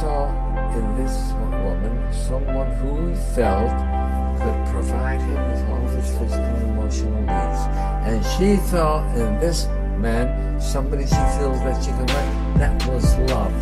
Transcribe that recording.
saw in this woman someone who he felt could provide him with all of his physical and emotional needs. And she saw in this man somebody she feels that she can love. That was love.